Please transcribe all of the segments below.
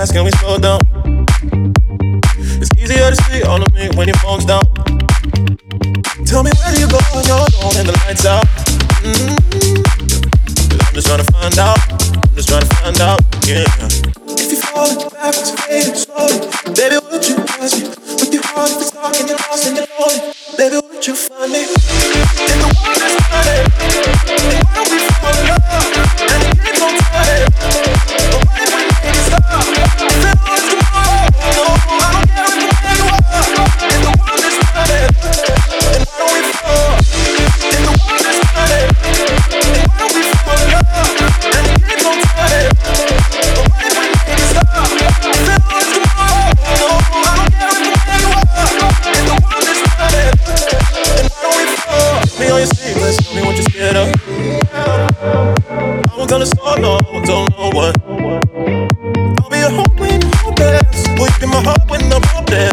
fast, can we slow down? It's easier to see all of me when your phone's down. Tell me where do you go on your own and the lights out. Mm-hmm. I'm just trying to find out. I'm just trying to find out. Yeah. If you're falling backwards, fading slowly, baby, would you trust me? With your heart, if it's dark and you're lost and you're lonely, baby, would you find me? Oh no, don't know what. I'll be a hope hopeless. Breaking my heart when I'm hopeless.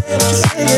say, what you say.